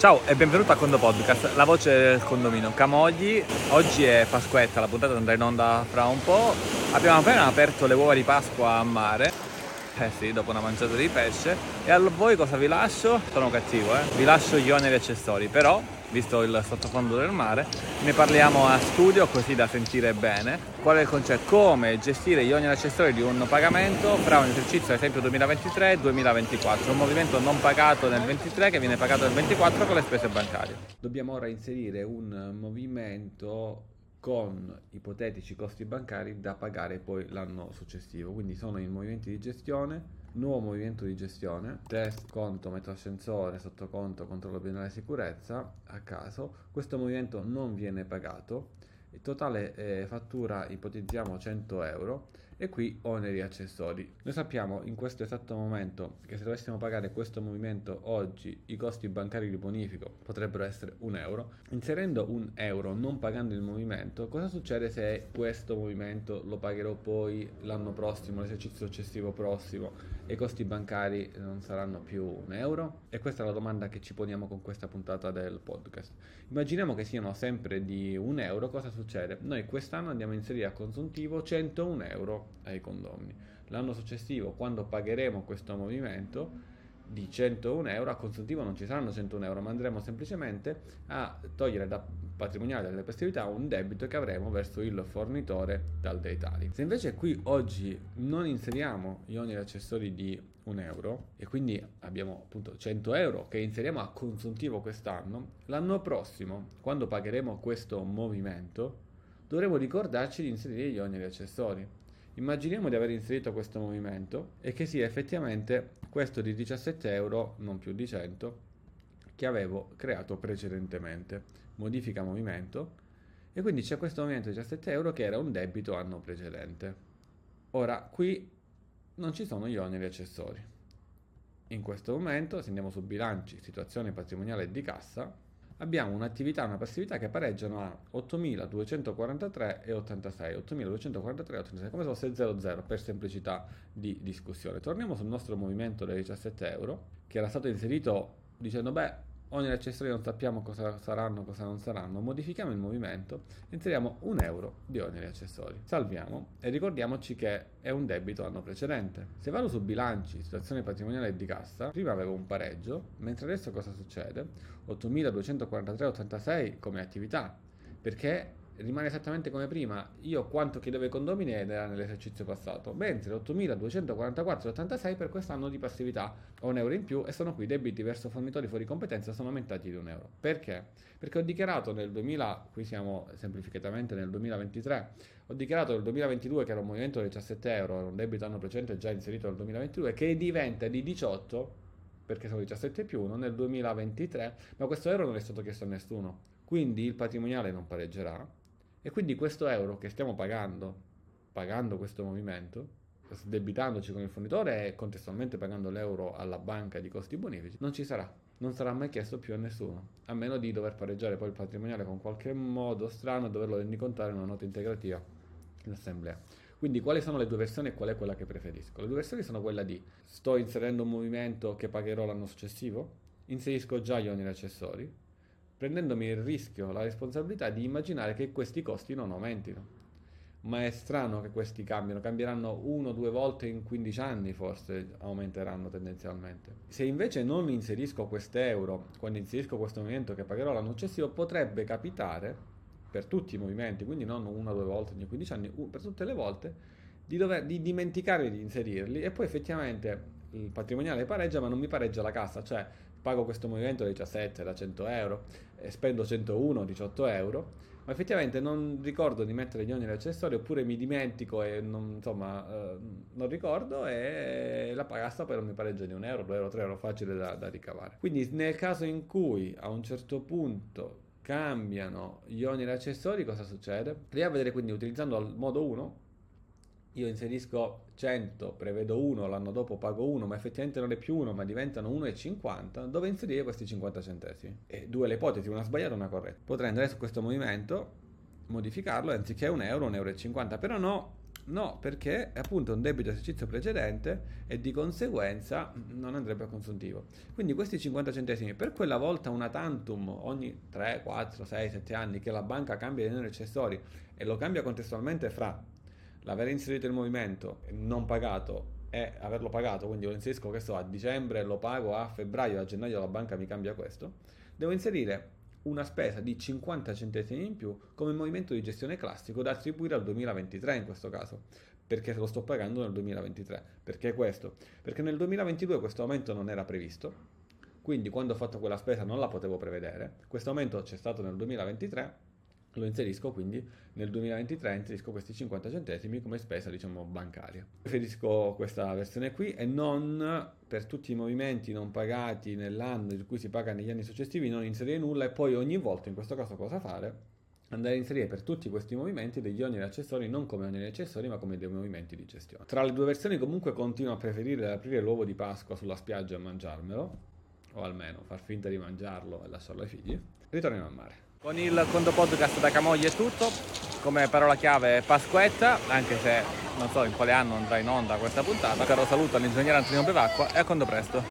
Ciao e benvenuto a Condo Podcast, la voce del condominio Camogli. Oggi è Pasquetta, la puntata andrà in onda fra un po'. Abbiamo appena aperto le uova di Pasqua a mare. Eh sì, dopo una mangiata di pesce. E a voi cosa vi lascio? Sono cattivo, eh? Vi lascio gli oneri accessori, però visto il sottofondo del mare. Ne parliamo a studio così da sentire bene. Qual è il concetto? Come gestire gli oneri accessori di un pagamento fra un esercizio ad esempio 2023 e 2024, un movimento non pagato nel 23 che viene pagato nel 24 con le spese bancarie. Dobbiamo ora inserire un movimento con ipotetici costi bancari da pagare poi l'anno successivo. Quindi sono i movimenti di gestione nuovo movimento di gestione, test, conto, metro ascensore, sottoconto, controllo biennale sicurezza, a caso, questo movimento non viene pagato, il totale eh, fattura ipotizziamo 100 euro e qui oneri accessori. Noi sappiamo in questo esatto momento che se dovessimo pagare questo movimento oggi i costi bancari di bonifico potrebbero essere un euro. Inserendo un euro non pagando il movimento, cosa succede se questo movimento lo pagherò poi l'anno prossimo, l'esercizio successivo prossimo e i costi bancari non saranno più un euro? E questa è la domanda che ci poniamo con questa puntata del podcast. Immaginiamo che siano sempre di un euro, cosa succede? Noi quest'anno andiamo a inserire a consuntivo 101 euro ai condomini. L'anno successivo, quando pagheremo questo movimento di 101 euro, a consuntivo non ci saranno 101 euro, ma andremo semplicemente a togliere da patrimoniale delle festività un debito che avremo verso il fornitore dal Deitali. Se invece qui oggi non inseriamo gli oneri accessori di un euro e quindi abbiamo appunto 100 euro che inseriamo a consuntivo quest'anno, l'anno prossimo, quando pagheremo questo movimento, dovremo ricordarci di inserire gli oneri accessori. Immaginiamo di aver inserito questo movimento e che sia effettivamente questo di 17 euro, non più di 100, che avevo creato precedentemente. Modifica movimento e quindi c'è questo movimento di 17 euro che era un debito anno precedente. Ora qui non ci sono gli oneri accessori. In questo momento, se andiamo su bilanci, situazione patrimoniale di cassa, abbiamo un'attività, una passività che pareggiano a 8.243 e 86, 8.243 e 86, come se fosse 0,0 per semplicità di discussione. Torniamo sul nostro movimento dei 17 euro, che era stato inserito dicendo, beh, oneri accessori non sappiamo cosa saranno, cosa non saranno, modifichiamo il movimento, inseriamo un euro di oneri accessori, salviamo e ricordiamoci che è un debito anno precedente. Se vado su bilanci, situazione patrimoniale di cassa, prima avevo un pareggio, mentre adesso cosa succede? 8.243,86 come attività, perché rimane esattamente come prima. Io quanto chiedevo ai condomini era nell'esercizio passato, mentre 8.244,86 per quest'anno di passività ho un euro in più e sono qui debiti verso fornitori fuori competenza sono aumentati di un euro. Perché? Perché ho dichiarato nel 2000, qui siamo semplificatamente nel 2023, ho dichiarato nel 2022 che era un movimento di 17 euro, era un debito anno precedente già inserito nel 2022, che diventa di 18 perché sono 17 più 1 nel 2023, ma questo euro non è stato chiesto a nessuno. Quindi il patrimoniale non pareggerà, e quindi questo euro che stiamo pagando, pagando questo movimento, debitandoci con il fornitore e contestualmente pagando l'euro alla banca di costi bonifici, non ci sarà. Non sarà mai chiesto più a nessuno, a meno di dover pareggiare poi il patrimoniale con qualche modo strano e doverlo rendicontare in una nota integrativa in assemblea. Quindi quali sono le due versioni e qual è quella che preferisco? Le due versioni sono quella di sto inserendo un movimento che pagherò l'anno successivo, inserisco già gli oneri accessori, prendendomi il rischio, la responsabilità di immaginare che questi costi non aumentino. Ma è strano che questi cambiano, cambieranno uno o due volte in 15 anni forse aumenteranno tendenzialmente. Se invece non inserisco quest'euro, quando inserisco questo movimento che pagherò l'anno successivo, potrebbe capitare per tutti i movimenti, quindi non una o due volte ogni 15 anni, per tutte le volte, di, dover, di dimenticare di inserirli e poi effettivamente il patrimoniale pareggia ma non mi pareggia la cassa, cioè pago questo movimento da 17 da 100 euro e spendo 101, 18 euro, ma effettivamente non ricordo di mettere gli oneri accessori oppure mi dimentico e non, insomma, eh, non ricordo e la pagassa poi non mi pareggia di un euro, 2 euro, 3 euro facile da, da ricavare. Quindi nel caso in cui a un certo punto cambiano gli oneri accessori, cosa succede? Andiamo a vedere quindi utilizzando il modo 1 io inserisco 100, prevedo 1, l'anno dopo pago 1, ma effettivamente non è più 1, ma diventano 1,50, dove inserire questi 50 centesimi. E due le ipotesi, una sbagliata e una corretta. Potrei andare su questo movimento, modificarlo, anziché 1 euro, 1,50 euro, però no, No, perché è appunto un debito esercizio precedente e di conseguenza non andrebbe a consuntivo. Quindi questi 50 centesimi per quella volta una tantum ogni 3, 4, 6, 7 anni che la banca cambia i denari accessori e lo cambia contestualmente fra l'aver inserito il movimento non pagato e averlo pagato, quindi lo inserisco so a dicembre, lo pago a febbraio, a gennaio la banca mi cambia questo, devo inserire una spesa di 50 centesimi in più come movimento di gestione classico da attribuire al 2023 in questo caso, perché lo sto pagando nel 2023. Perché questo? Perché nel 2022 questo aumento non era previsto, quindi quando ho fatto quella spesa non la potevo prevedere, questo aumento c'è stato nel 2023 lo inserisco quindi nel 2023 inserisco questi 50 centesimi come spesa diciamo bancaria. Preferisco questa versione qui e non per tutti i movimenti non pagati nell'anno di cui si paga negli anni successivi non inserire nulla e poi ogni volta in questo caso cosa fare? Andare a inserire per tutti questi movimenti degli oneri accessori non come oneri accessori ma come dei movimenti di gestione. Tra le due versioni comunque continuo a preferire aprire l'uovo di Pasqua sulla spiaggia e mangiarmelo o almeno far finta di mangiarlo e lasciarlo ai figli. Ritorniamo a mare con il conto podcast da Camogli è tutto, come parola chiave Pasquetta, anche se non so in quale anno andrà in onda questa puntata. Un caro saluto all'ingegnere Antonio Bevacqua e a conto presto.